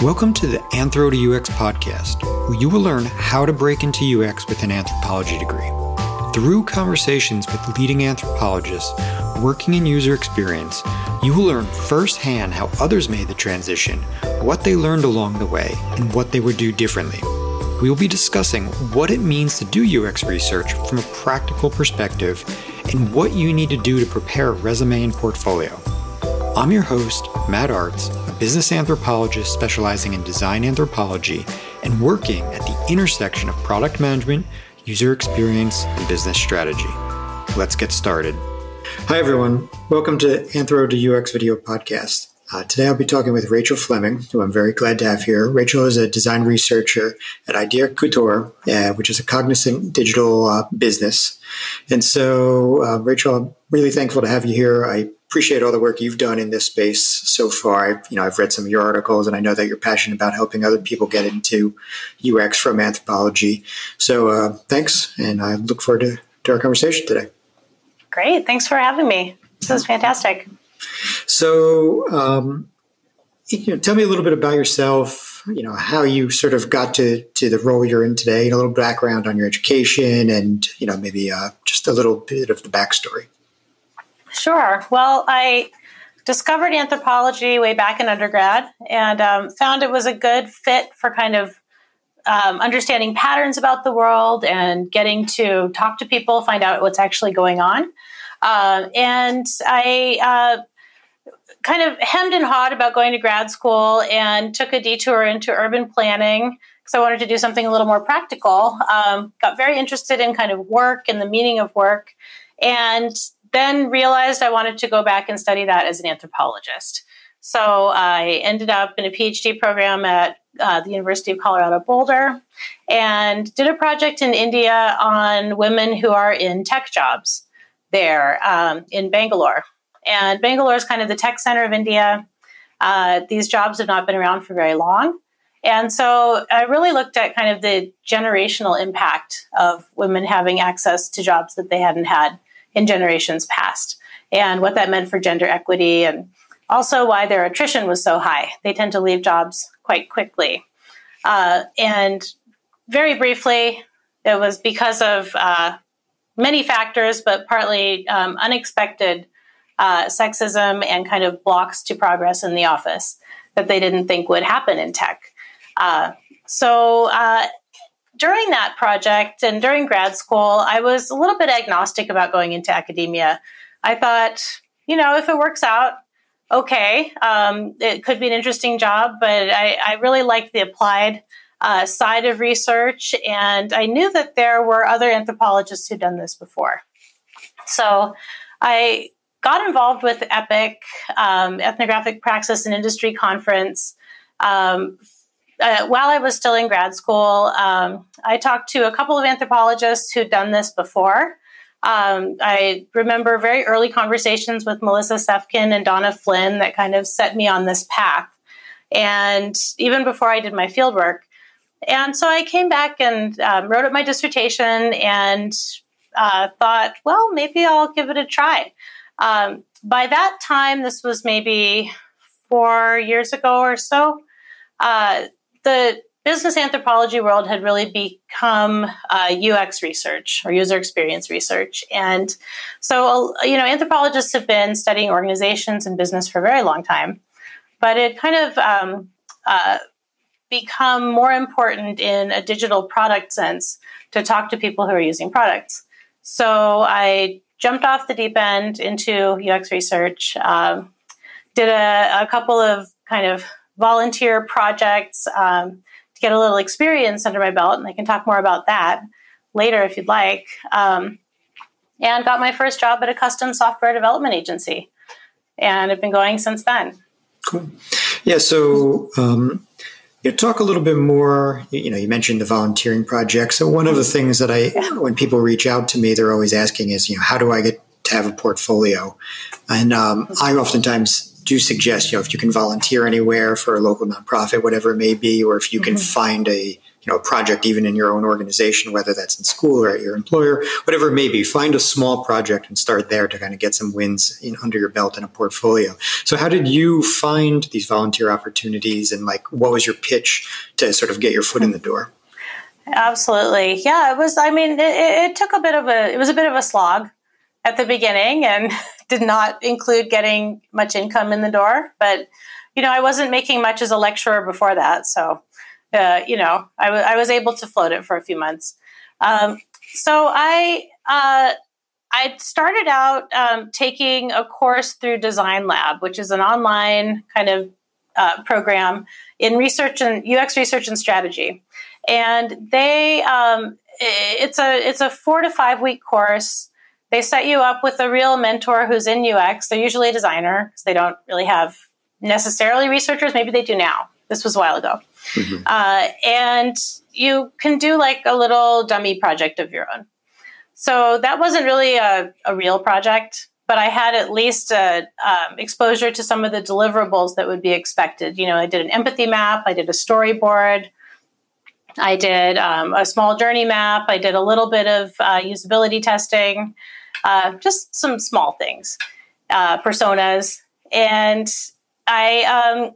Welcome to the Anthro to UX podcast, where you will learn how to break into UX with an anthropology degree. Through conversations with leading anthropologists working in user experience, you will learn firsthand how others made the transition, what they learned along the way, and what they would do differently. We will be discussing what it means to do UX research from a practical perspective and what you need to do to prepare a resume and portfolio. I'm your host, Matt Artz, business anthropologist specializing in design anthropology and working at the intersection of product management, user experience, and business strategy. Let's get started. Hi, everyone. Welcome to Anthro to UX video podcast. Uh, today I'll be talking with Rachel Fleming, who I'm very glad to have here. Rachel is a design researcher at Idea Couture, uh, which is a cognizant digital uh, business. And so, uh, Rachel, I'm really thankful to have you here. I appreciate all the work you've done in this space so far. I've, you know, I've read some of your articles, and I know that you're passionate about helping other people get into UX from anthropology. So, uh, thanks, and I look forward to, to our conversation today. Great, thanks for having me. This is fantastic. So, um, you know, tell me a little bit about yourself. You know, how you sort of got to to the role you're in today. and A little background on your education, and you know, maybe uh, just a little bit of the backstory. Sure. Well, I discovered anthropology way back in undergrad, and um, found it was a good fit for kind of um, understanding patterns about the world and getting to talk to people, find out what's actually going on. Uh, and I uh, kind of hemmed and hawed about going to grad school and took a detour into urban planning because I wanted to do something a little more practical. Um, got very interested in kind of work and the meaning of work, and then realized I wanted to go back and study that as an anthropologist. So I ended up in a PhD program at uh, the University of Colorado Boulder and did a project in India on women who are in tech jobs there um, in Bangalore. And Bangalore is kind of the tech center of India. Uh, these jobs have not been around for very long. And so I really looked at kind of the generational impact of women having access to jobs that they hadn't had in generations past and what that meant for gender equity and also why their attrition was so high. They tend to leave jobs quite quickly. Uh, and very briefly, it was because of uh, many factors, but partly um, unexpected uh, sexism and kind of blocks to progress in the office that they didn't think would happen in tech. Uh, so uh, during that project and during grad school, I was a little bit agnostic about going into academia. I thought, you know, if it works out, okay, um, it could be an interesting job, but I, I really liked the applied uh, side of research, and I knew that there were other anthropologists who'd done this before. So I got involved with EPIC, um, Ethnographic Praxis and Industry Conference. Um, uh, while I was still in grad school, um, I talked to a couple of anthropologists who'd done this before. Um, I remember very early conversations with Melissa Cefkin and Donna Flynn that kind of set me on this path. And even before I did my fieldwork. And so I came back and um, wrote up my dissertation and uh, thought, well, maybe I'll give it a try. Um, by that time, this was maybe four years ago or so, uh, the business anthropology world had really become uh, UX research or user experience research. And so, you know, anthropologists have been studying organizations and business for a very long time, but it kind of um, uh, become more important in a digital product sense to talk to people who are using products. So I jumped off the deep end into UX research, um, did a, a, couple of kind of volunteer projects um, to get a little experience under my belt, and I can talk more about that later if you'd like. Um, and got my first job at a custom software development agency, and I've been going since then. Cool. Yeah. So um, you know, talk a little bit more. You know, you mentioned the volunteering project. So one of the things that I, yeah. when people reach out to me, they're always asking is, you know, how do I get to have a portfolio? And um, I oftentimes do suggest, you know, if you can volunteer anywhere for a local nonprofit, whatever it may be, or if you can mm-hmm. find a you know a project even in your own organization, whether that's in school or at your employer, whatever it may be, find a small project and start there to kind of get some wins in, under your belt in a portfolio. So, how did you find these volunteer opportunities, and like what was your pitch to sort of get your foot in the door? Absolutely, yeah. It was. I mean, it, it took a bit of a. It was a bit of a slog at the beginning, and did not include getting much income in the door, but you know, I wasn't making much as a lecturer before that. So, uh, you know, I, w- I was able to float it for a few months. Um, so I, uh, I started out um, taking a course through Design Lab, which is an online kind of uh, program in research and UX research and strategy. And they, um, it's a it's a four to five week course. They set you up with a real mentor who's in UX. They're usually a designer because they don't really have necessarily researchers. Maybe they do now. This was a while ago. Mm-hmm. Uh, and you can do like a little dummy project of your own. So that wasn't really a, a real project, but I had at least a, um, exposure to some of the deliverables that would be expected. You know, I did an empathy map, I did a storyboard, I did um, a small journey map, I did a little bit of uh, usability testing, uh, just some small things, uh, personas, and I um,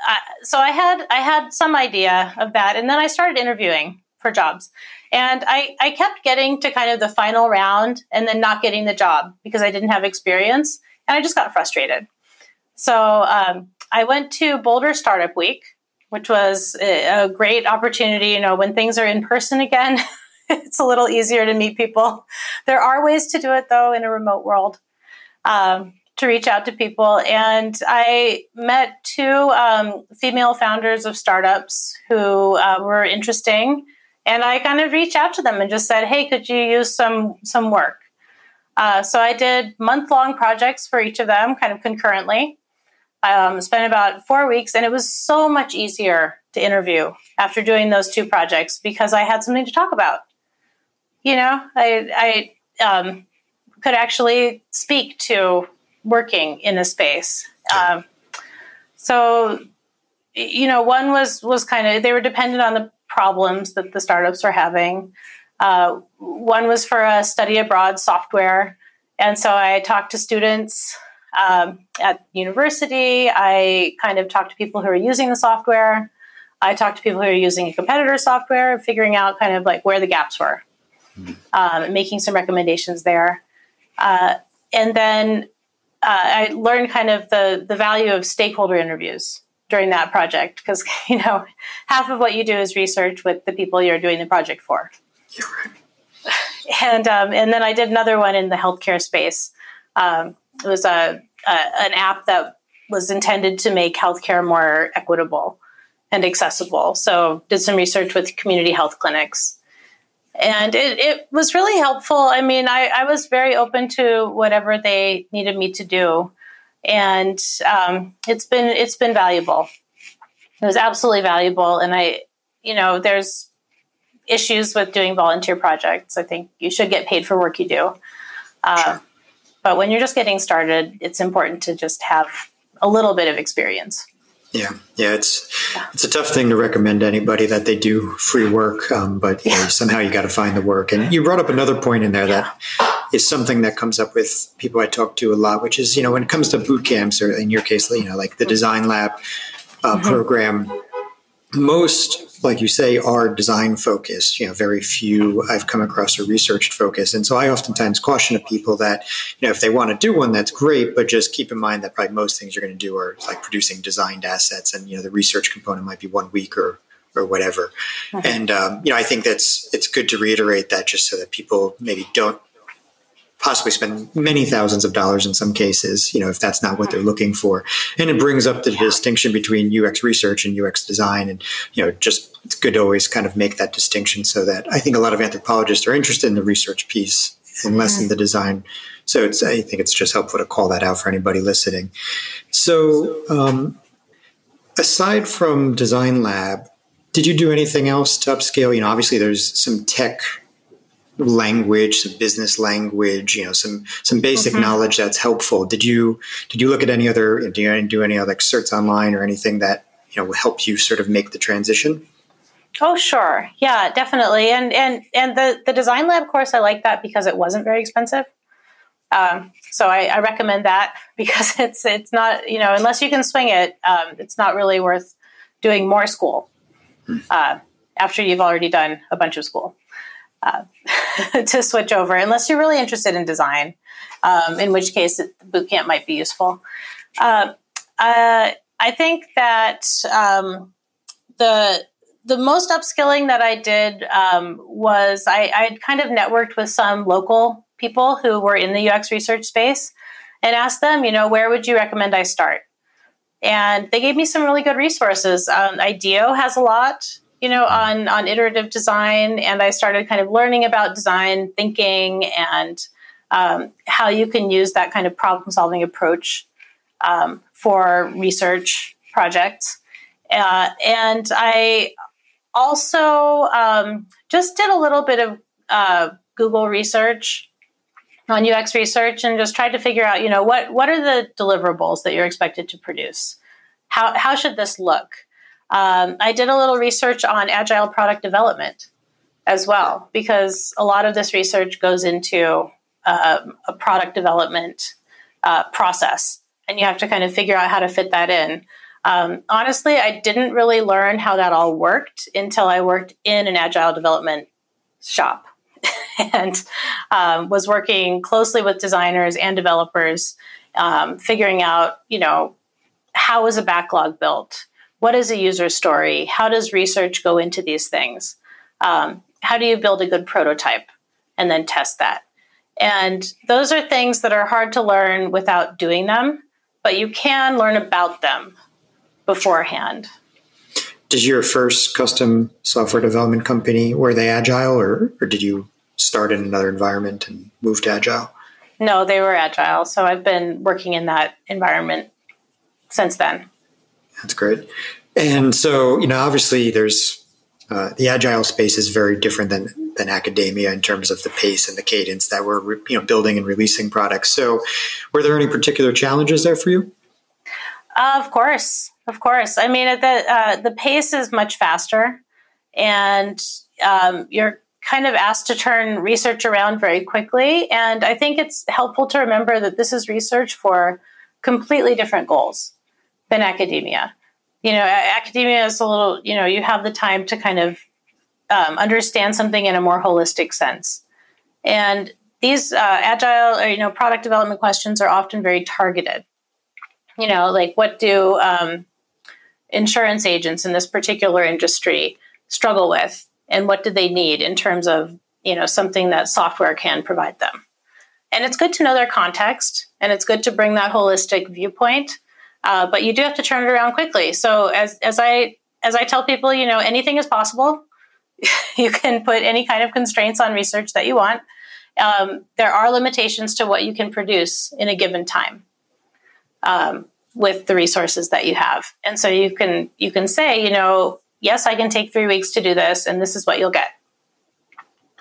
I, so I had I had some idea of that, and then I started interviewing for jobs, and I I kept getting to kind of the final round, and then not getting the job because I didn't have experience, and I just got frustrated. So um, I went to Boulder Startup Week, which was a great opportunity. You know, when things are in person again, it's a little easier to meet people. There are ways to do it though in a remote world. Um, to reach out to people. And I met two um, female founders of startups who uh, were interesting. And I kind of reached out to them and just said, "Hey, could you use some some work?" Uh, so I did month long projects for each of them, kind of concurrently. Um, spent about four weeks, and it was so much easier to interview after doing those two projects because I had something to talk about. You know, I I um, could actually speak to working in a space. Um, so, you know, one was was kind of they were dependent on the problems that the startups were having. Uh, one was for a study abroad software, and so I talked to students um, at university. I kind of talked to people who are using the software. I talked to people who are using a competitor software, figuring out kind of like where the gaps were. Um, making some recommendations there. Uh, and then uh, I learned kind of the the value of stakeholder interviews during that project because you know half of what you do is research with the people you're doing the project for. Yeah, right. And um, and then I did another one in the healthcare space. Um, it was a, a an app that was intended to make healthcare more equitable and accessible. So did some research with community health clinics and it, it was really helpful. I mean, I, I was very open to whatever they needed me to do, and um, it's been it's been valuable. It was absolutely valuable, and I, you know, there's issues with doing volunteer projects. I think you should get paid for work you do, uh, sure. but when you're just getting started, it's important to just have a little bit of experience. Yeah, yeah, it's it's a tough thing to recommend to anybody that they do free work, um, but yeah. somehow you got to find the work. And you brought up another point in there that is something that comes up with people I talk to a lot, which is you know when it comes to boot camps or in your case, you know like the Design Lab uh, mm-hmm. program, most like you say, are design focused. You know, very few I've come across are research focused. And so I oftentimes caution to people that, you know, if they want to do one, that's great, but just keep in mind that probably most things you're going to do are like producing designed assets and, you know, the research component might be one week or, or whatever. Mm-hmm. And, um, you know, I think that's, it's good to reiterate that just so that people maybe don't possibly spend many thousands of dollars in some cases, you know, if that's not what they're looking for. And it brings up the yeah. distinction between UX research and UX design. And, you know, just it's good to always kind of make that distinction so that I think a lot of anthropologists are interested in the research piece and less in the design. So it's, I think it's just helpful to call that out for anybody listening. So, um, aside from Design Lab, did you do anything else to upscale? You know, obviously there's some tech language, some business language, you know, some some basic mm-hmm. knowledge that's helpful. Did you did you look at any other do you do any other certs online or anything that you know will help you sort of make the transition? Oh, sure, yeah, definitely. And and and the the design lab course, I like that because it wasn't very expensive. Um, so I, I, recommend that because it's it's not you know unless you can swing it, um, it's not really worth doing more school hmm. uh, after you've already done a bunch of school uh, to switch over unless you're really interested in design, um, in which case boot camp might be useful. Uh, uh, I think that um, the the most upskilling that I did um, was I, I kind of networked with some local people who were in the UX research space and asked them, you know, where would you recommend I start? And they gave me some really good resources. Um, IDEO has a lot you know, on on iterative design, and I started kind of learning about design thinking and um, how you can use that kind of problem solving approach um, for research projects. Uh, and I also um, just did a little bit of uh, Google research on UX research and just tried to figure out, you know, what what are the deliverables that you're expected to produce? How how should this look? Um, I did a little research on agile product development as well, because a lot of this research goes into uh, a product development uh, process, and you have to kind of figure out how to fit that in. Um, honestly, I didn't really learn how that all worked until I worked in an agile development shop and um, was working closely with designers and developers, um, figuring out, you know, how is a backlog built? What is a user story? How does research go into these things? Um, how do you build a good prototype and then test that? And those are things that are hard to learn without doing them, but you can learn about them beforehand. Did your first custom software development company were they agile, or, or did you start in another environment and move to agile? No, they were agile. So I've been working in that environment since then. That's great. And so, you know, obviously there's uh, the agile space is very different than than academia in terms of the pace and the cadence that we're you know building and releasing products. So, were there any particular challenges there for you? Of course, of course. I mean, the uh, the pace is much faster, and um, you're kind of asked to turn research around very quickly. And I think it's helpful to remember that this is research for completely different goals than academia. You know, academia is a little, you know, you have the time to kind of um, understand something in a more holistic sense. And these uh, agile or, you know, product development questions are often very targeted. You know, like what do um, insurance agents in this particular industry struggle with? And what do they need in terms of, you know, something that software can provide them? And it's good to know their context and it's good to bring that holistic viewpoint uh, but you do have to turn it around quickly. So as as I as I tell people, you know, anything is possible. you can put any kind of constraints on research that you want. Um, there are limitations to what you can produce in a given time um, with the resources that you have, and so you can you can say, you know, yes, I can take three weeks to do this, and this is what you'll get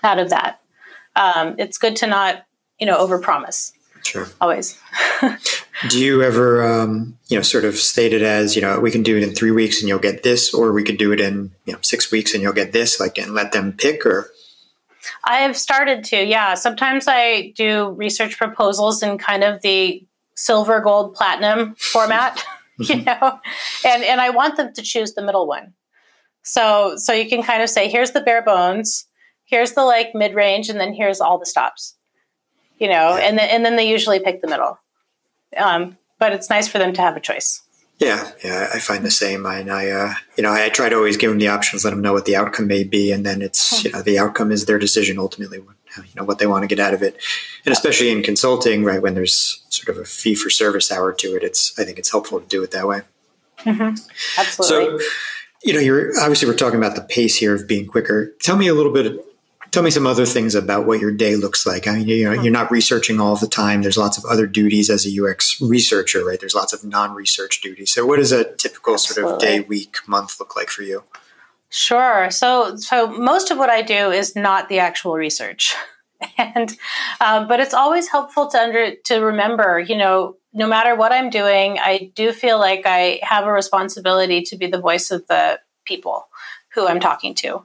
out of that. Um, it's good to not, you know, overpromise. Sure. Always. do you ever, um, you know, sort of state it as, you know, we can do it in three weeks and you'll get this, or we could do it in, you know, six weeks and you'll get this, like, and let them pick or? I have started to, yeah. Sometimes I do research proposals in kind of the silver, gold, platinum format, you know, and, and I want them to choose the middle one. So, so you can kind of say, here's the bare bones, here's the like mid range, and then here's all the stops you know, and then and then they usually pick the middle. Um, but it's nice for them to have a choice. Yeah, yeah, I find the same. I, I uh, you know, I try to always give them the options, let them know what the outcome may be, and then it's, you know, the outcome is their decision ultimately. You know what they want to get out of it, and especially in consulting, right when there's sort of a fee for service hour to it, it's I think it's helpful to do it that way. Mm-hmm. Absolutely. So, you know, you're obviously we're talking about the pace here of being quicker. Tell me a little bit tell me some other things about what your day looks like. I mean, you know, you're not researching all the time. There's lots of other duties as a UX researcher, right? There's lots of non-research duties. So, what does a typical Absolutely. sort of day, week, month look like for you? Sure. So, so most of what I do is not the actual research. and um, but it's always helpful to under to remember, you know, no matter what I'm doing, I do feel like I have a responsibility to be the voice of the people who I'm talking to.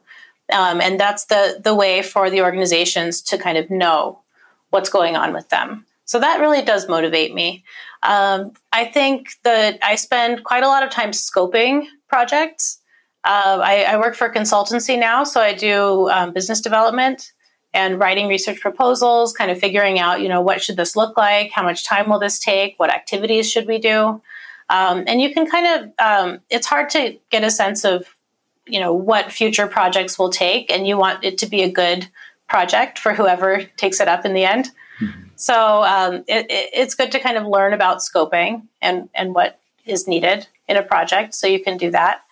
Um, and that's the the way for the organizations to kind of know what's going on with them. So that really does motivate me. Um, I think that I spend quite a lot of time scoping projects. Uh, I, I, work for a consultancy now, so I do um, business development and writing research proposals, kind of figuring out, you know, what should this look like? How much time will this take? What activities should we do? Um, and you can kind of, um, it's hard to get a sense of, you know, what future projects will take, and you want it to be a good project for whoever takes it up in the end. Mm-hmm. So um, it, it's good to kind of learn about scoping and, and what is needed in a project so you can do that.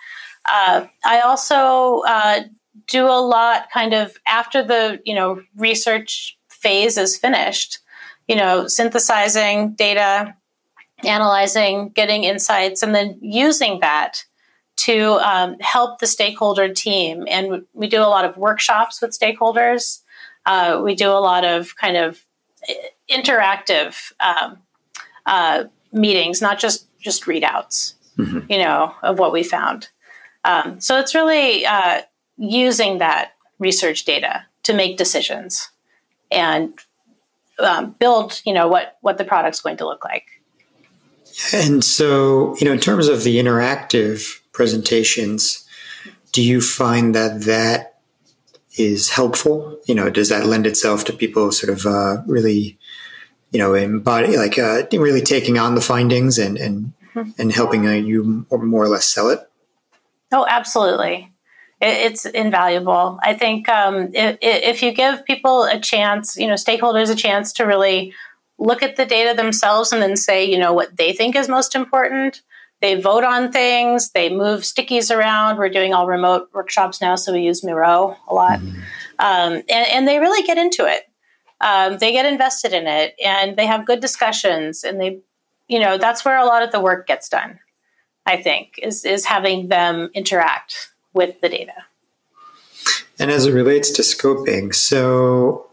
Uh, I also uh, do a lot kind of after the you know research phase is finished you know synthesizing data analyzing getting insights and then using that to um, help the stakeholder team and we do a lot of workshops with stakeholders uh, we do a lot of kind of interactive um, uh, meetings not just just readouts mm-hmm. you know of what we found um, so it's really uh, using that research data to make decisions and um, build, you know, what what the product's going to look like. And so, you know, in terms of the interactive presentations, do you find that that is helpful? You know, does that lend itself to people sort of uh, really, you know, embody like uh, really taking on the findings and and mm-hmm. and helping uh, you more or less sell it? Oh, absolutely it's invaluable. I think um, if, if you give people a chance, you know, stakeholders a chance to really look at the data themselves and then say, you know, what they think is most important. They vote on things. They move stickies around. We're doing all remote workshops now, so we use Miro a lot, mm-hmm. um, and, and, they really get into it. Um, they get invested in it, and they have good discussions. And they, you know, that's where a lot of the work gets done. I think is is having them interact with the data. And as it relates to scoping, so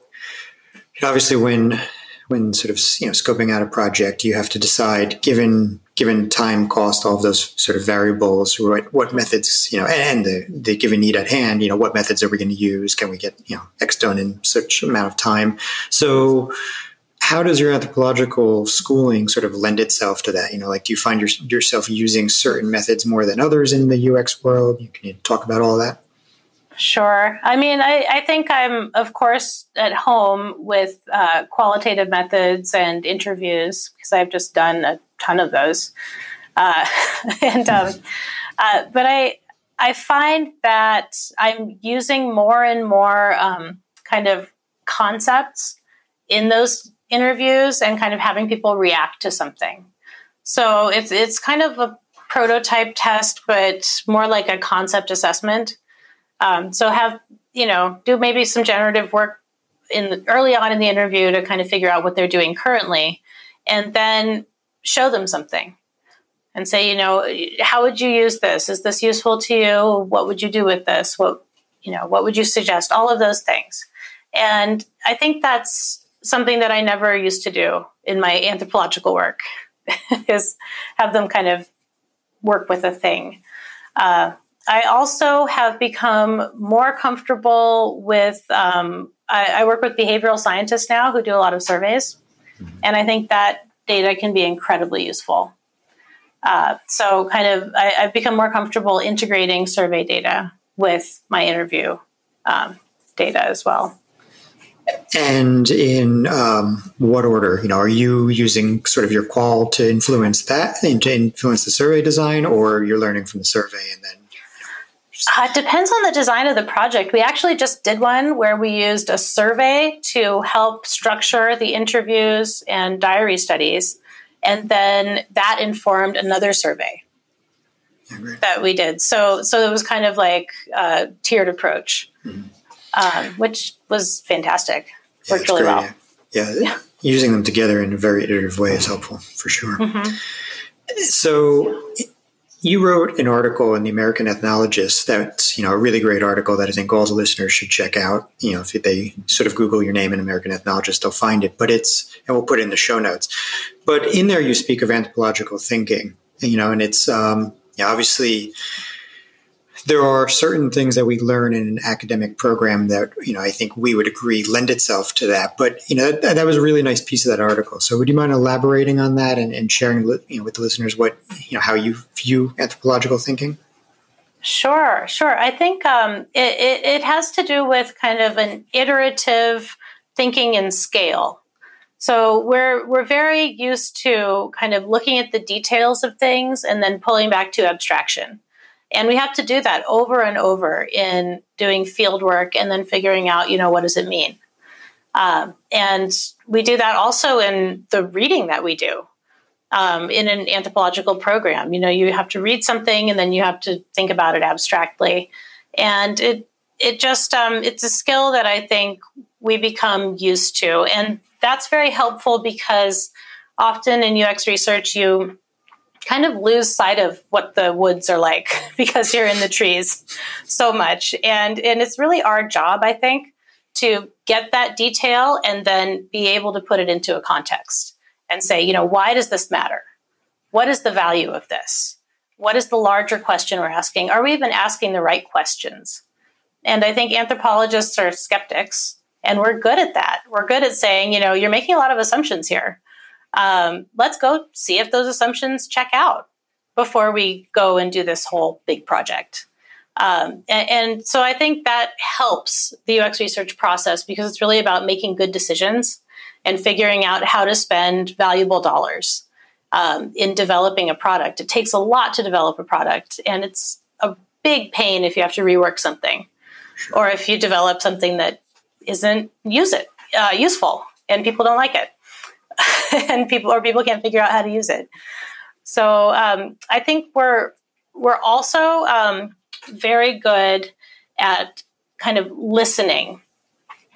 obviously when when sort of you know scoping out a project, you have to decide given given time, cost, all of those sort of variables, what, what methods you know, and the, the given need at hand, you know, what methods are we going to use? Can we get you know X done in such amount of time? So how does your anthropological schooling sort of lend itself to that? You know, like do you find your, yourself using certain methods more than others in the UX world? You can you talk about all that? Sure. I mean, I, I, think I'm, of course, at home with uh, qualitative methods and interviews because I've just done a ton of those. Uh, and um, uh, but I I find that I'm using more and more um, kind of concepts in those interviews and kind of having people react to something. So it's it's kind of a prototype test, but more like a concept assessment. Um, so have you know do maybe some generative work in the, early on in the interview to kind of figure out what they're doing currently, and then show them something and say, you know, how would you use this? Is this useful to you? What would you do with this? What you know, what would you suggest? All of those things. And I think that's something that I never used to do in my anthropological work is have them kind of work with a thing. Uh, I also have become more comfortable with. Um, I, I, work with behavioral scientists now who do a lot of surveys, mm-hmm. and I think that data can be incredibly useful. Uh, so, kind of, I, have become more comfortable integrating survey data with my interview um, data as well. And in um, what order? You know, are you using sort of your qual to influence that, to influence the survey design, or you're learning from the survey and then? Uh, it depends on the design of the project. We actually just did one where we used a survey to help structure the interviews and diary studies, and then that informed another survey yeah, that we did. So, so it was kind of like a tiered approach. Mm-hmm um, which was fantastic. Yeah, Worked really great, well. Yeah. yeah. using them together in a very iterative way is helpful for sure. Mm-hmm. So, you wrote an article in the American Ethnologist that's you know a really great article that I think all the listeners should check out. You know, if they sort of Google your name in American Ethnologist, they'll find it. But it's and we'll put it in the show notes. But in there, you speak of anthropological thinking. You know, and it's um, yeah, obviously there are certain things that we learn in an academic program that you know I think we would agree lend itself to that. But you know that, that was a really nice piece of that article. So would you mind elaborating on that and, and sharing you know, with the listeners what you know how you view anthropological thinking? Sure, sure. I think um, it, it, it has to do with kind of an iterative thinking in scale. So we're we're very used to kind of looking at the details of things and then pulling back to abstraction. And we have to do that over and over in doing field work and then figuring out, you know, what does it mean? Um, and we do that also in the reading that we do um, in an anthropological program. You know, you have to read something and then you have to think about it abstractly. And it, it just, um, it's a skill that I think we become used to. And that's very helpful because often in UX research, you kind of lose sight of what the woods are like because you're in the trees so much. And and it's really our job, I think, to get that detail and then be able to put it into a context and say, you know, why does this matter? What is the value of this? What is the larger question we're asking? Are we even asking the right questions? And I think anthropologists are skeptics, and we're good at that. We're good at saying, you know, you're making a lot of assumptions here um, let's go see if those assumptions check out before we go and do this whole big project. Um, and, and, so I think that helps the UX research process because it's really about making good decisions and figuring out how to spend valuable dollars um, in developing a product. It takes a lot to develop a product, and it's a big pain if you have to rework something sure. or if you develop something that isn't use it uh, useful and people don't like it. and people or people can't figure out how to use it. So um, I think we're we're also um, very good at kind of listening,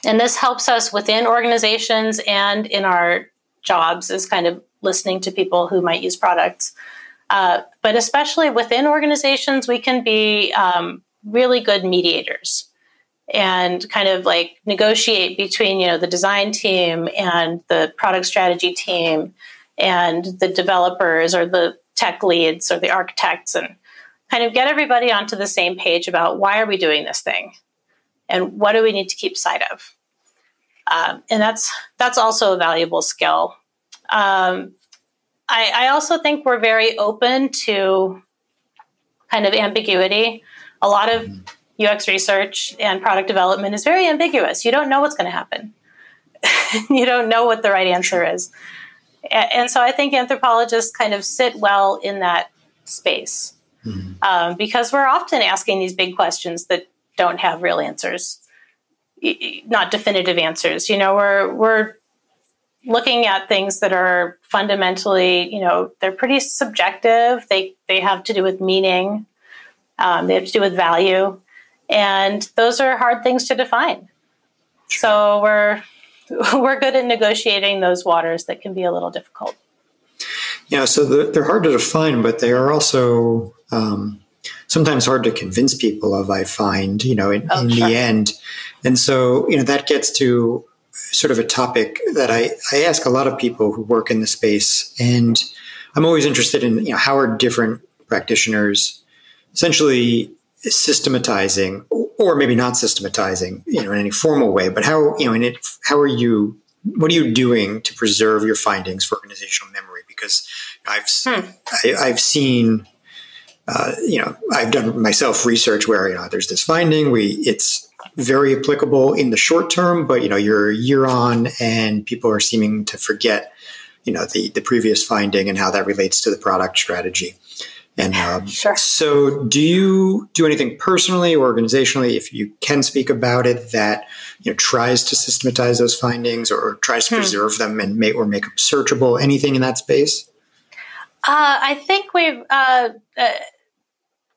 and this helps us within organizations and in our jobs is kind of listening to people who might use products. Uh, but especially within organizations, we can be um, really good mediators and kind of like negotiate between you know the design team and the product strategy team and the developers or the tech leads or the architects and kind of get everybody onto the same page about why are we doing this thing and what do we need to keep sight of. Um, and that's that's also a valuable skill. Um, I, I also think we're very open to kind of ambiguity. A lot of UX research and product development is very ambiguous. You don't know what's going to happen. you don't know what the right answer is. And so I think anthropologists kind of sit well in that space mm-hmm. um, because we're often asking these big questions that don't have real answers, not definitive answers. You know, we're we're looking at things that are fundamentally, you know, they're pretty subjective. They they have to do with meaning. Um, they have to do with value and those are hard things to define. So we're we're good at negotiating those waters that can be a little difficult. Yeah, so they're hard to define, but they are also um, sometimes hard to convince people of. I find, you know, in, oh, in sure. the end, and so you know that gets to sort of a topic that I, I ask a lot of people who work in the space, and I'm always interested in you know how are different practitioners essentially systematizing or maybe not systematizing you know in any formal way but how you know in it how are you what are you doing to preserve your findings for organizational memory because i've hmm. I, have seen uh, you know i've done myself research where you know there's this finding we it's very applicable in the short term but you know you're a year on and people are seeming to forget you know the the previous finding and how that relates to the product strategy and um, sure. so, do you do anything personally or organizationally, if you can speak about it, that you know tries to systematize those findings or tries to hmm. preserve them and make or make them searchable? Anything in that space? Uh, I think we've. Uh, uh,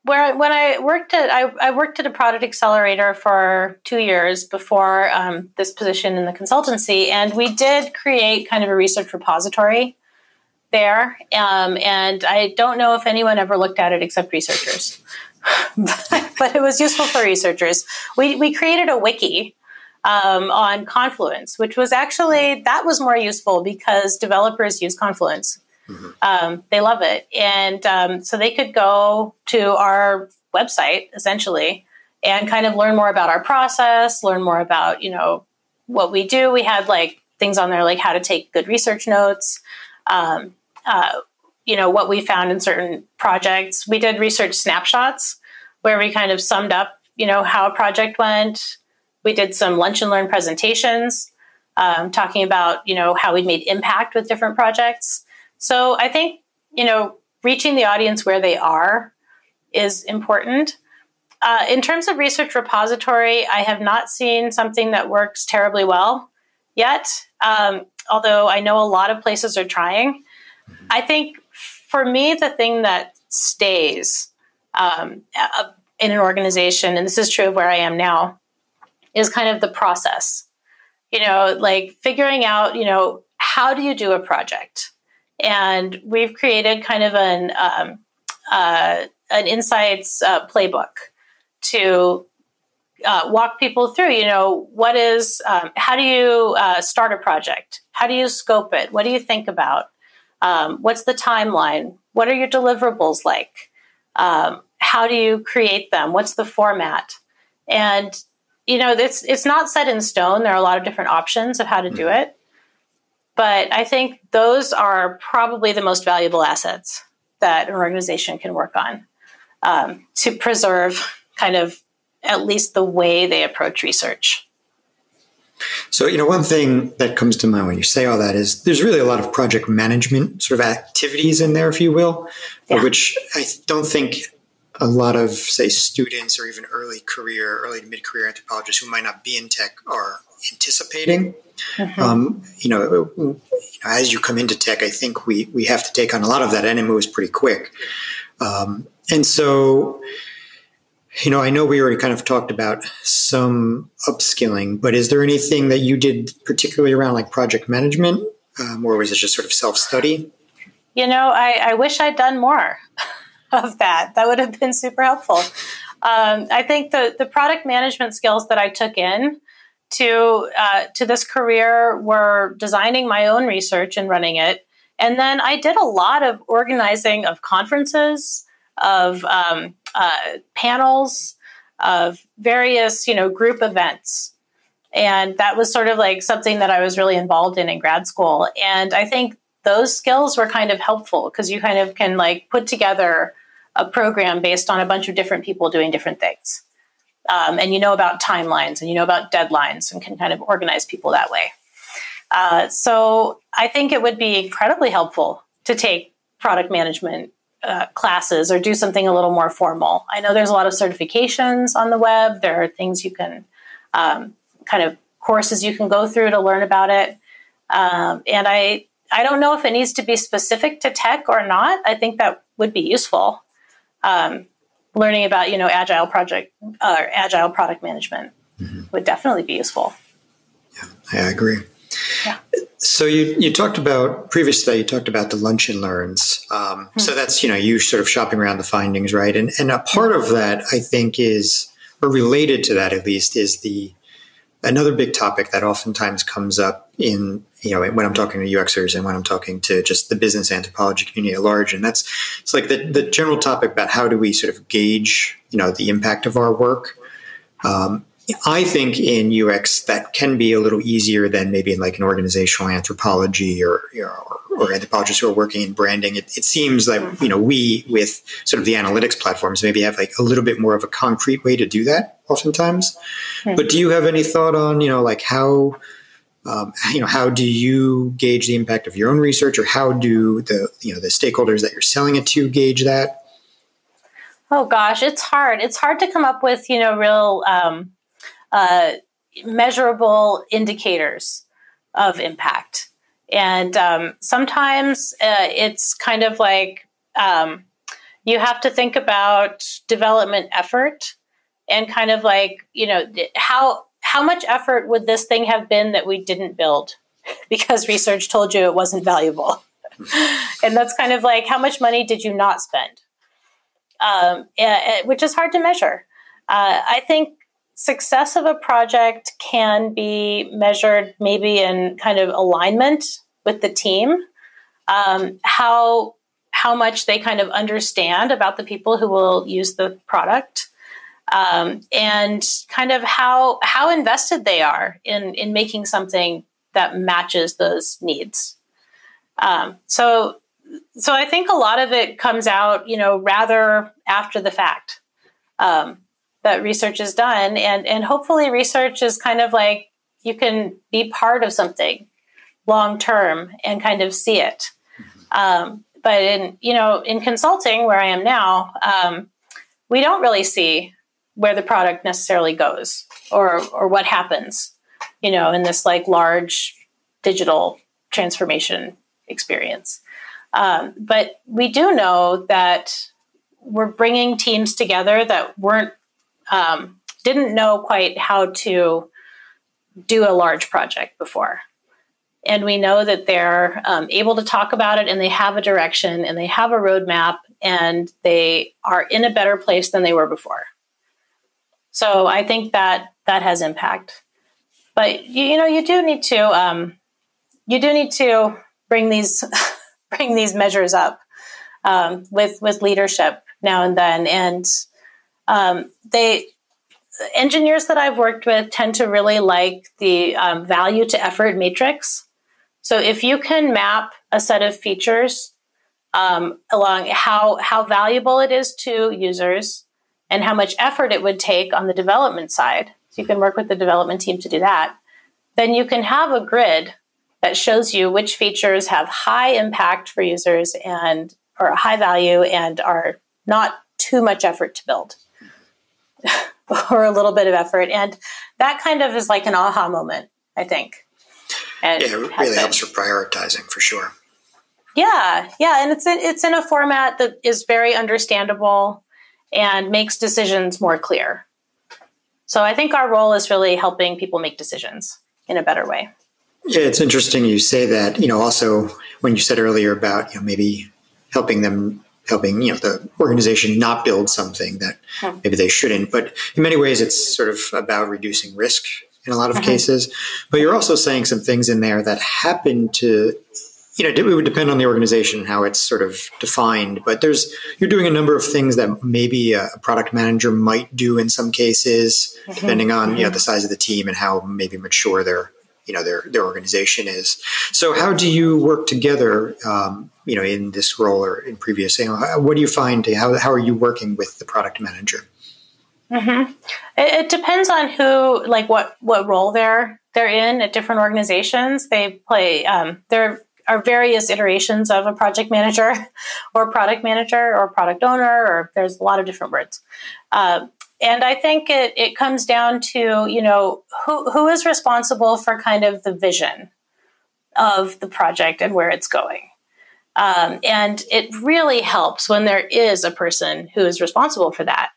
where when I worked at I, I, worked at a product accelerator for two years before um, this position in the consultancy, and we did create kind of a research repository there, um, and I don't know if anyone ever looked at it except researchers. but it was useful for researchers. We, we created a wiki um, on Confluence, which was actually that was more useful because developers use Confluence. Mm-hmm. Um, they love it, and um, so they could go to our website essentially and kind of learn more about our process, learn more about you know what we do. We had like things on there like how to take good research notes. Um, uh, you know what we found in certain projects. We did research snapshots where we kind of summed up, you know, how a project went. We did some lunch and learn presentations, um, talking about, you know, how we'd made impact with different projects. So I think, you know, reaching the audience where they are is important. Uh, in terms of research repository, I have not seen something that works terribly well yet, um, although I know a lot of places are trying. I think for me, the thing that stays um, in an organization, and this is true of where I am now, is kind of the process. You know, like figuring out, you know, how do you do a project? And we've created kind of an um, uh, an insights uh, playbook to uh, walk people through. You know, what is um, how do you uh, start a project? How do you scope it? What do you think about? Um, what's the timeline? What are your deliverables like? Um, how do you create them? What's the format? And you know, it's it's not set in stone. There are a lot of different options of how to do mm-hmm. it. But I think those are probably the most valuable assets that an organization can work on um, to preserve kind of at least the way they approach research. So, you know, one thing that comes to mind when you say all that is there's really a lot of project management sort of activities in there, if you will, yeah. which I don't think a lot of, say, students or even early career, early to mid career anthropologists who might not be in tech are anticipating. Mm-hmm. Um, you, know, you know, as you come into tech, I think we we have to take on a lot of that, and it moves pretty quick. Um, and so, you know, I know we already kind of talked about some upskilling, but is there anything that you did particularly around like project management, um, or was it just sort of self study? You know, I, I, wish I'd done more of that. That would have been super helpful. Um, I think the the product management skills that I took in to uh, to this career were designing my own research and running it, and then I did a lot of organizing of conferences of um, uh, panels, of various, you know, group events. And that was sort of like something that I was really involved in in grad school. And I think those skills were kind of helpful because you kind of can like put together a program based on a bunch of different people doing different things. Um, and you know about timelines and you know about deadlines and can kind of organize people that way. Uh, so I think it would be incredibly helpful to take product management uh, classes or do something a little more formal. I know there's a lot of certifications on the web. There are things you can um, kind of courses you can go through to learn about it. Um, and I I don't know if it needs to be specific to tech or not. I think that would be useful. Um, learning about you know agile project or uh, agile product management mm-hmm. would definitely be useful. Yeah, I agree. Yeah. So you, you talked about previously you talked about the lunch and learns. Um, mm-hmm. So that's you know you sort of shopping around the findings, right? And and a part of that I think is or related to that at least is the another big topic that oftentimes comes up in you know when I'm talking to UXers and when I'm talking to just the business anthropology community at large, and that's it's like the the general topic about how do we sort of gauge you know the impact of our work. Um, I think in UX that can be a little easier than maybe in like an organizational anthropology or, you know, or, anthropologists who are working in branding. It, it, seems like you know we with sort of the analytics platforms maybe have like a little bit more of a concrete way to do that oftentimes. Mm-hmm. But do you have any thought on you know like how um, you know how do you gauge the impact of your own research, or how do the you know the stakeholders that you're selling it to gauge that? Oh gosh, it's hard. It's hard to come up with you know real. Um, uh, measurable indicators of impact. And um, sometimes uh, it's kind of like um, you have to think about development effort and kind of like, you know, how how much effort would this thing have been that we didn't build because research told you it wasn't valuable? and that's kind of like how much money did you not spend, um, which is hard to measure. Uh, I think success of a project can be measured maybe in kind of alignment with the team, um, how how much they kind of understand about the people who will use the product, um, and kind of how how invested they are in in making something that matches those needs. Um, so so I think a lot of it comes out, you know, rather after the fact. Um, that research is done. And and hopefully research is kind of like you can be part of something long term and kind of see it. Um, but in you know in consulting where i am now um, we don't really see where the product necessarily goes or or what happens you know in this like large digital transformation experience. Um, but we do know that we're bringing teams together that weren't um, didn't know quite how to do a large project before. And we know that they're um, able to talk about it and they have a direction and they have a roadmap and they are in a better place than they were before. So I think that that has impact. But you, you know, you do need to um, you do need to bring these bring these measures up um, with with leadership now and then, and um, they engineers that I've worked with tend to really like the um, value to effort matrix. So if you can map a set of features um, along how how valuable it is to users and how much effort it would take on the development side, so you can work with the development team to do that. Then you can have a grid that shows you which features have high impact for users and or high value and are not too much effort to build. or a little bit of effort. And that kind of is like an aha moment, I think. And yeah, it really helps for prioritizing for sure. Yeah, yeah, and it's in, it's in a format that is very understandable and makes decisions more clear. So I think our role is really helping people make decisions in a better way. Yeah, it's interesting you say that. You know, also when you said earlier about you know maybe helping them helping you know the organization not build something that maybe they shouldn't. But in many ways, it's sort of about reducing risk in a lot of uh-huh. cases. But you're also saying some things in there that happen to you know, it would depend on the organization how it's sort of defined. But there's you're doing a number of things that maybe a product manager might do in some cases, mm-hmm. depending on you know the size of the team and how maybe mature their you know their their organization is. So how do you work together? Um, you know, in this role or in previous, you know, what do you find? How how are you working with the product manager? Mm-hmm. It, it, depends on who, like what what role they're they're in at different organizations. They play. Um, there are various iterations of a project manager, or product manager, or product owner, or there's a lot of different words. Uh, and I think it, it comes down to, you know, who, who is responsible for kind of the vision of the project and where it's going. Um, and it really helps when there is a person who is responsible for that.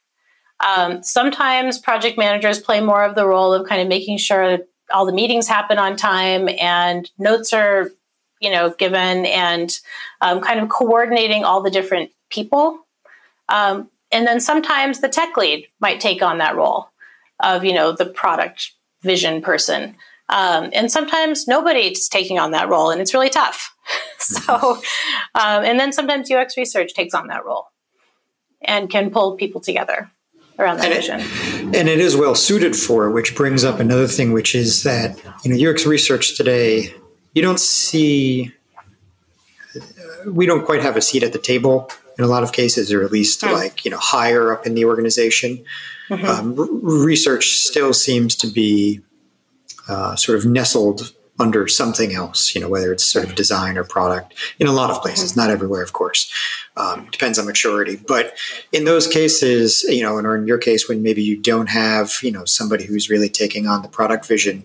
Um, sometimes project managers play more of the role of kind of making sure all the meetings happen on time and notes are, you know, given and um, kind of coordinating all the different people. Um, and then sometimes the tech lead might take on that role of you know the product vision person. Um, and sometimes nobody's taking on that role and it's really tough. So um, and then sometimes ux research takes on that role and can pull people together around that and vision. it, and it is well suited for it which brings up another thing which is that you know ux research today you don't see we don't quite have a seat at the table in a lot of cases, or at least like you know higher up in the organization. Mm-hmm. Um, r- research still seems to be uh, sort of nestled under something else, you know, whether it's sort of design or product in a lot of places, mm-hmm. not everywhere, of course. Um, depends on maturity. But in those cases, you know, and or in your case, when maybe you don't have, you know, somebody who's really taking on the product vision,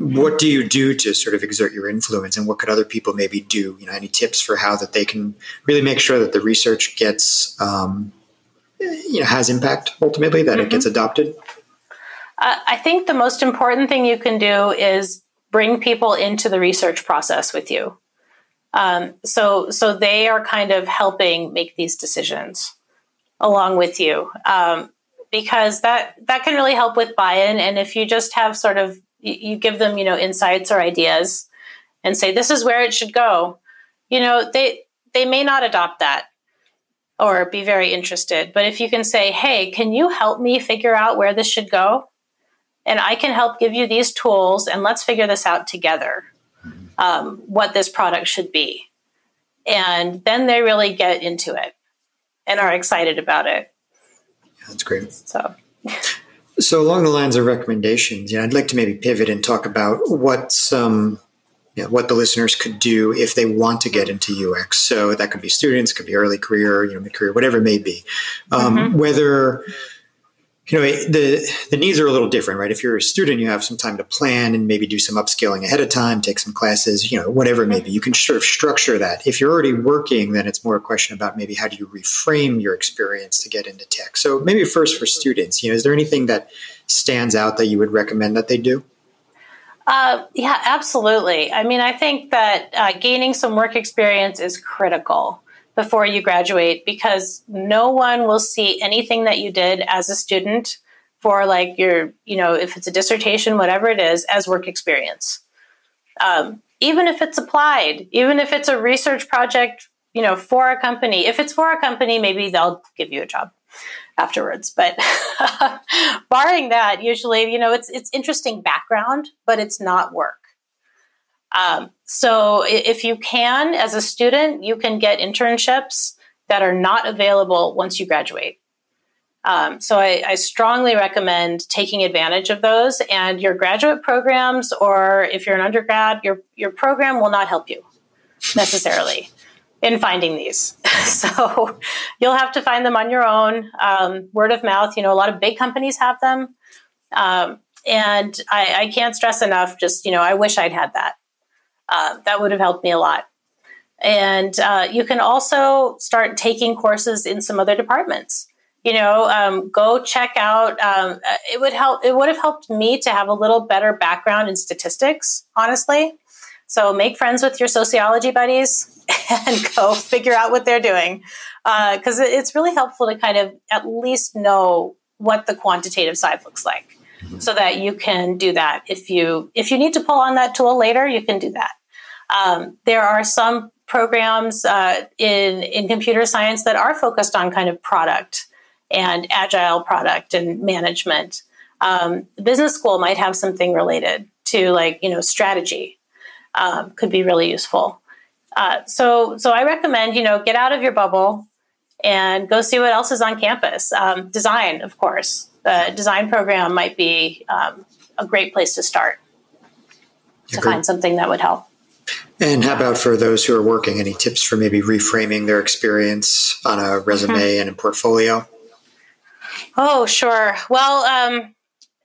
what do you do to sort of exert your influence and what could other people maybe do you know any tips for how that they can really make sure that the research gets um, you know has impact ultimately that mm-hmm. it gets mm-hmm. adopted uh, i think the most important thing you can do is bring people into the research process with you Um, so so they are kind of helping make these decisions along with you um, because that that can really help with buy-in. And if you just have sort of you, give them you know insights or ideas and say this is where it should go, you know they they may not adopt that or be very interested. But if you can say, hey, can you help me figure out where this should go? And I can help give you these tools and let's figure this out together um, what this product should be. And then they really get into it and are excited about it. That's great. So, so along the lines of recommendations, yeah, I'd like to maybe pivot and talk about what some you know, what the listeners could do if they want to get into UX. So that could be students, could be early career, you know, mid career, whatever it may be. Um, mm-hmm. Whether you know the the needs are a little different, right? If you're a student, you have some time to plan and maybe do some upskilling ahead of time, take some classes, you know, whatever it may be. You can sort of structure that. If you're already working, then it's more a question about maybe how do you reframe your experience to get into tech. So maybe first for students, you know, is there anything that stands out that you would recommend that they do? Uh, yeah, absolutely. I mean, I think that uh, gaining some work experience is critical before you graduate because no one will see anything that you did as a student for like your, you know, if it's a dissertation, whatever it is, as work experience. Um, even if it's applied, even if it's a research project, you know, for a company. If it's for a company, maybe they'll give you a job afterwards. But barring that, usually, you know, it's it's interesting background, but it's not work. Um, so if you can, as a student, you can get internships that are not available once you graduate. Um, so I, I, strongly recommend taking advantage of those. And your graduate programs, or if you're an undergrad, your your program will not help you necessarily in finding these. so you'll have to find them on your own, um, word of mouth. You know, a lot of big companies have them. Um, and I, I, can't stress enough, just, you know, I wish I'd had that. Uh, that would have helped me a lot. And uh, you can also start taking courses in some other departments. You know, um, go check out. Um, it would help. It would have helped me to have a little better background in statistics, honestly. So make friends with your sociology buddies and go figure out what they're doing. Because uh, it's really helpful to kind of at least know what the quantitative side looks like so that you can do that if you if you need to pull on that tool later you can do that um, there are some programs uh, in in computer science that are focused on kind of product and agile product and management um, business school might have something related to like you know strategy um, could be really useful uh, so, so I recommend you know get out of your bubble and go see what else is on campus. Um, design, of course, the design program might be um, a great place to start to Agreed. find something that would help. And how about for those who are working? Any tips for maybe reframing their experience on a resume mm-hmm. and a portfolio? Oh, sure. Well, um,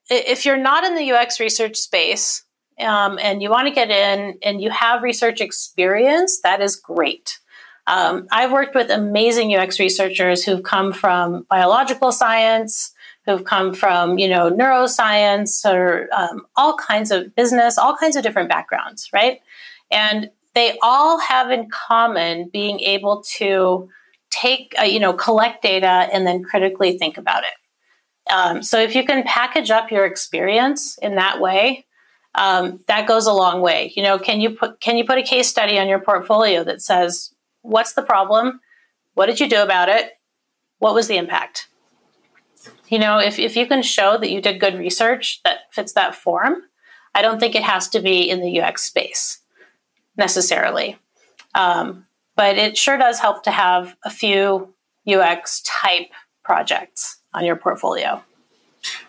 if you're not in the UX research space, um, and you want to get in and you have research experience, that is great. Um, I've worked with amazing UX researchers who've come from biological science, who've come from you know neuroscience or um, all kinds of business, all kinds of different backgrounds, right? And they all have in common being able to take uh, you know collect data and then critically think about it. Um, so if you can package up your experience in that way, um, that goes a long way. You know, can you put can you put a case study on your portfolio that says what's the problem, what did you do about it, what was the impact? You know, if if you can show that you did good research that fits that form, I don't think it has to be in the UX space necessarily, um, but it sure does help to have a few UX type projects on your portfolio.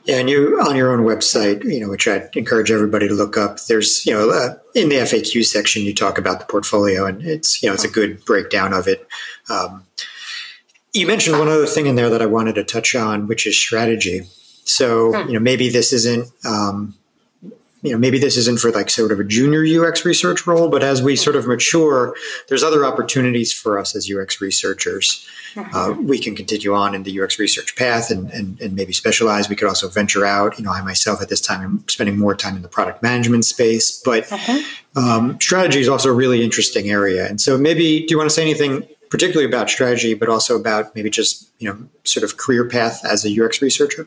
Yeah, and you on your own website, you know, which I'd encourage everybody to look up. There's, you know, uh, in the FAQ section, you talk about the portfolio, and it's, you know, it's a good breakdown of it. Um, you mentioned one other thing in there that I wanted to touch on, which is strategy. So, hmm. you know, maybe this isn't um, you know, maybe this isn't for like sort of a junior UX research role, but as we sort of mature, there's other opportunities for us as UX researchers. Uh, we can continue on in the UX research path and, and, and maybe specialize. We could also venture out. You know, I myself at this time am spending more time in the product management space, but mm-hmm. um, strategy is also a really interesting area. And so maybe, do you want to say anything particularly about strategy, but also about maybe just, you know, sort of career path as a UX researcher?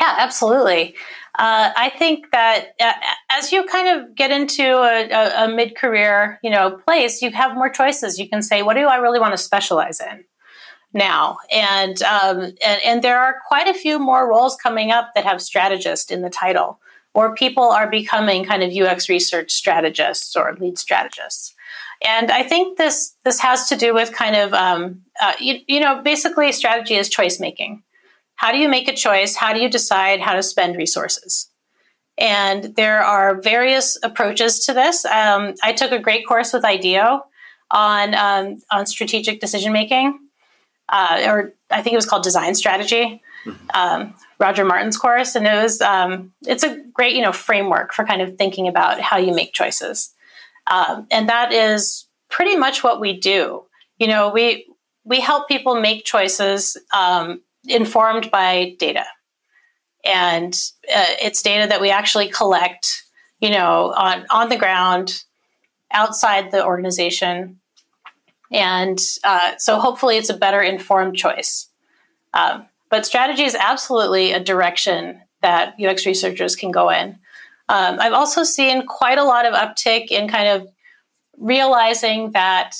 Yeah, absolutely. Uh, I think that uh, as you kind of get into a, a, a mid-career, you know, place, you have more choices. You can say, "What do I really want to specialize in?" now and, um, and and there are quite a few more roles coming up that have strategist in the title or people are becoming kind of ux research strategists or lead strategists and i think this this has to do with kind of um, uh, you, you know basically strategy is choice making how do you make a choice? How do you decide how to spend resources? And there are various approaches to this. Um, I took a great course with IDEO on um, on strategic decision making, uh, or I think it was called design strategy. Mm-hmm. Um, Roger Martin's course, and it was um, it's a great you know framework for kind of thinking about how you make choices, um, and that is pretty much what we do. You know, we we help people make choices um, informed by data. And uh, it's data that we actually collect, you know, on, on the ground, outside the organization. And uh, so hopefully it's a better informed choice. Um, but strategy is absolutely a direction that UX researchers can go in. Um, I've also seen quite a lot of uptick in kind of realizing that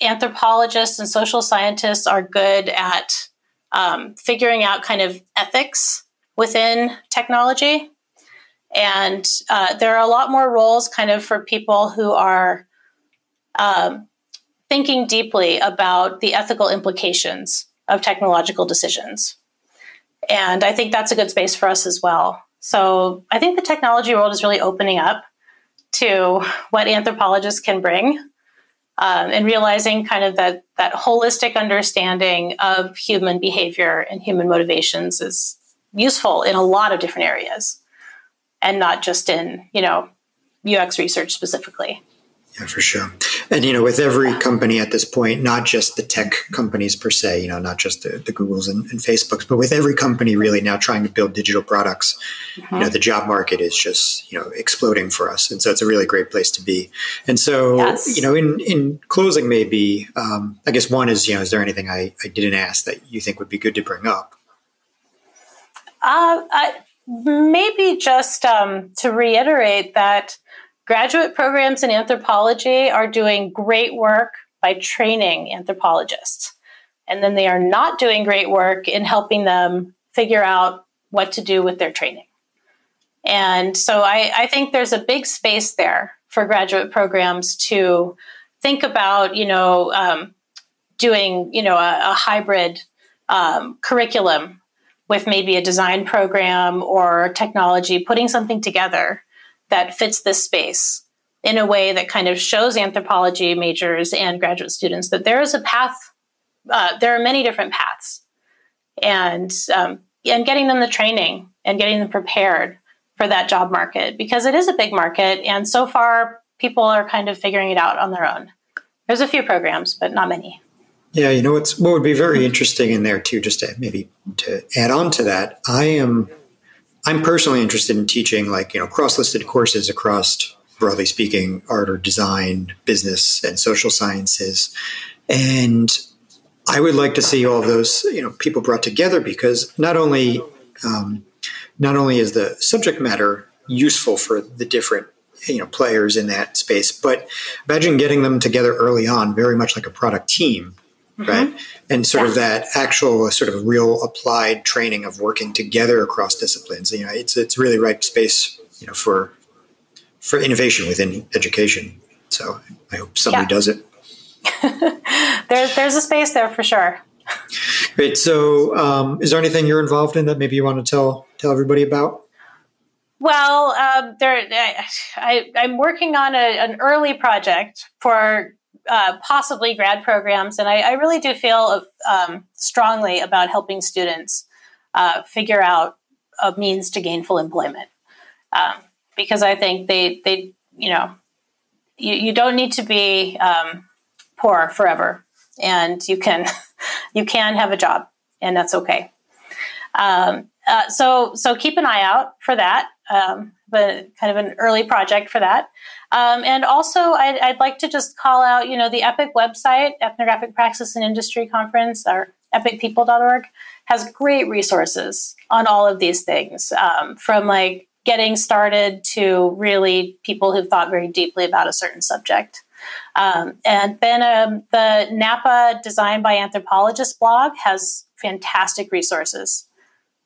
anthropologists and social scientists are good at um, figuring out kind of ethics within technology. And uh, there are a lot more roles kind of for people who are um, thinking deeply about the ethical implications of technological decisions. And I think that's a good space for us as well. So I think the technology world is really opening up to what anthropologists can bring um, and realizing kind of that that holistic understanding of human behavior and human motivations is useful in a lot of different areas and not just in you know ux research specifically yeah, for sure. And, you know, with every company at this point, not just the tech companies per se, you know, not just the, the Googles and, and Facebooks, but with every company really now trying to build digital products, mm-hmm. you know, the job market is just, you know, exploding for us. And so it's a really great place to be. And so, yes. you know, in, in closing, maybe, um, I guess one is, you know, is there anything I, I didn't ask that you think would be good to bring up? Uh, I, maybe just um, to reiterate that Graduate programs in anthropology are doing great work by training anthropologists. And then they are not doing great work in helping them figure out what to do with their training. And so I, I think there's a big space there for graduate programs to think about, you know, um, doing, you know, a, a hybrid um, curriculum with maybe a design program or technology, putting something together that fits this space in a way that kind of shows anthropology majors and graduate students that there is a path. Uh, there are many different paths, and um, and getting them the training and getting them prepared for that job market because it is a big market, and so far people are kind of figuring it out on their own. There's a few programs, but not many. Yeah, you know what's what would be very interesting in there too, just to maybe to add on to that. I am I'm personally interested in teaching like, you know, cross-listed courses across broadly speaking art or design, business and social sciences. And I would like to see all those, you know, people brought together because not only um, not only is the subject matter useful for the different you know players in that space, but imagine getting them together early on, very much like a product team, mm-hmm. right? And sort yeah. of that actual sort of real applied training of working together across disciplines. You know, it's it's really ripe space, you know, for for innovation within education. So I hope somebody yeah. does it. there's there's a space there for sure. Great. So, um, is there anything you're involved in that maybe you want to tell tell everybody about? Well, um, there, I, I'm working on a, an early project for uh, possibly grad programs, and I, I really do feel um, strongly about helping students uh, figure out a means to gainful employment. Um, because I think they they you know you, you don't need to be um, poor forever, and you can you can have a job, and that's okay. Um, uh, so so keep an eye out for that. Um, but kind of an early project for that. Um, and also, I'd, I'd, like to just call out, you know, the EPIC website, Ethnographic Praxis and Industry Conference, or epicpeople.org, has great resources on all of these things, um, from like getting started to really people who've thought very deeply about a certain subject. Um, and then um, the Napa Design by Anthropologists blog has fantastic resources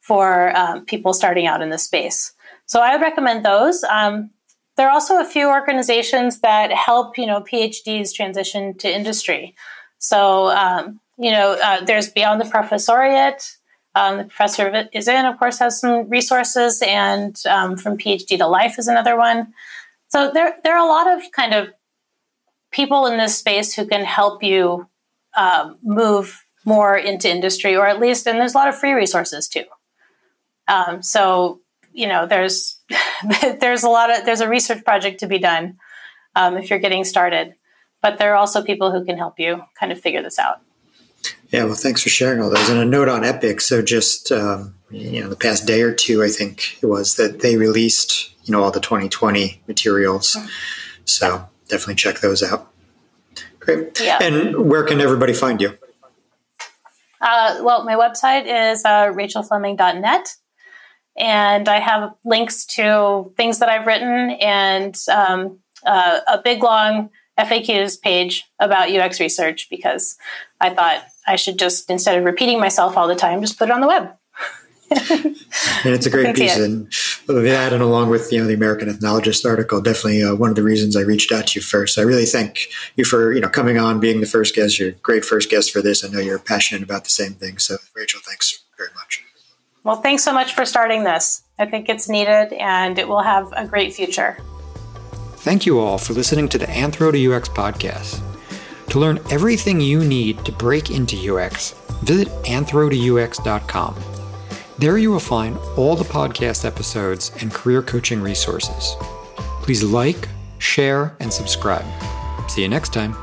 for um, people starting out in the space. So I would recommend those. Um, there are also a few organizations that help, you know, PhDs transition to industry. So, um, you know, uh, there's Beyond the Professoriate. Um, the professor is in, of course, has some resources, and um, from PhD to Life is another one. So there, there are a lot of kind of people in this space who can help you uh, move more into industry, or at least, and there's a lot of free resources too. Um, so you know, there's there's a lot of there's a research project to be done um, if you're getting started, but there are also people who can help you kind of figure this out. Yeah, well, thanks for sharing all those. And a note on Epic. So just um, you know, the past day or two, I think it was that they released you know all the 2020 materials. Mm-hmm. So definitely check those out. Great. Yeah. And where can everybody find you? Uh, well, my website is uh, rachelfleming.net and I have links to things that I've written and um, uh, a big long FAQs page about UX research because I thought I should just instead of repeating myself all the time, just put it on the web. and it's a great piece, it. and that, and along with you know the American Ethnologist article, definitely uh, one of the reasons I reached out to you first. I really thank you for you know coming on, being the first guest. You're a great first guest for this. I know you're passionate about the same thing. So, Rachel, thanks very much. Well, thanks so much for starting this. I think it's needed and it will have a great future. Thank you all for listening to the Anthro to UX podcast. To learn everything you need to break into UX, visit anthro2ux.com. There you will find all the podcast episodes and career coaching resources. Please like, share, and subscribe. See you next time.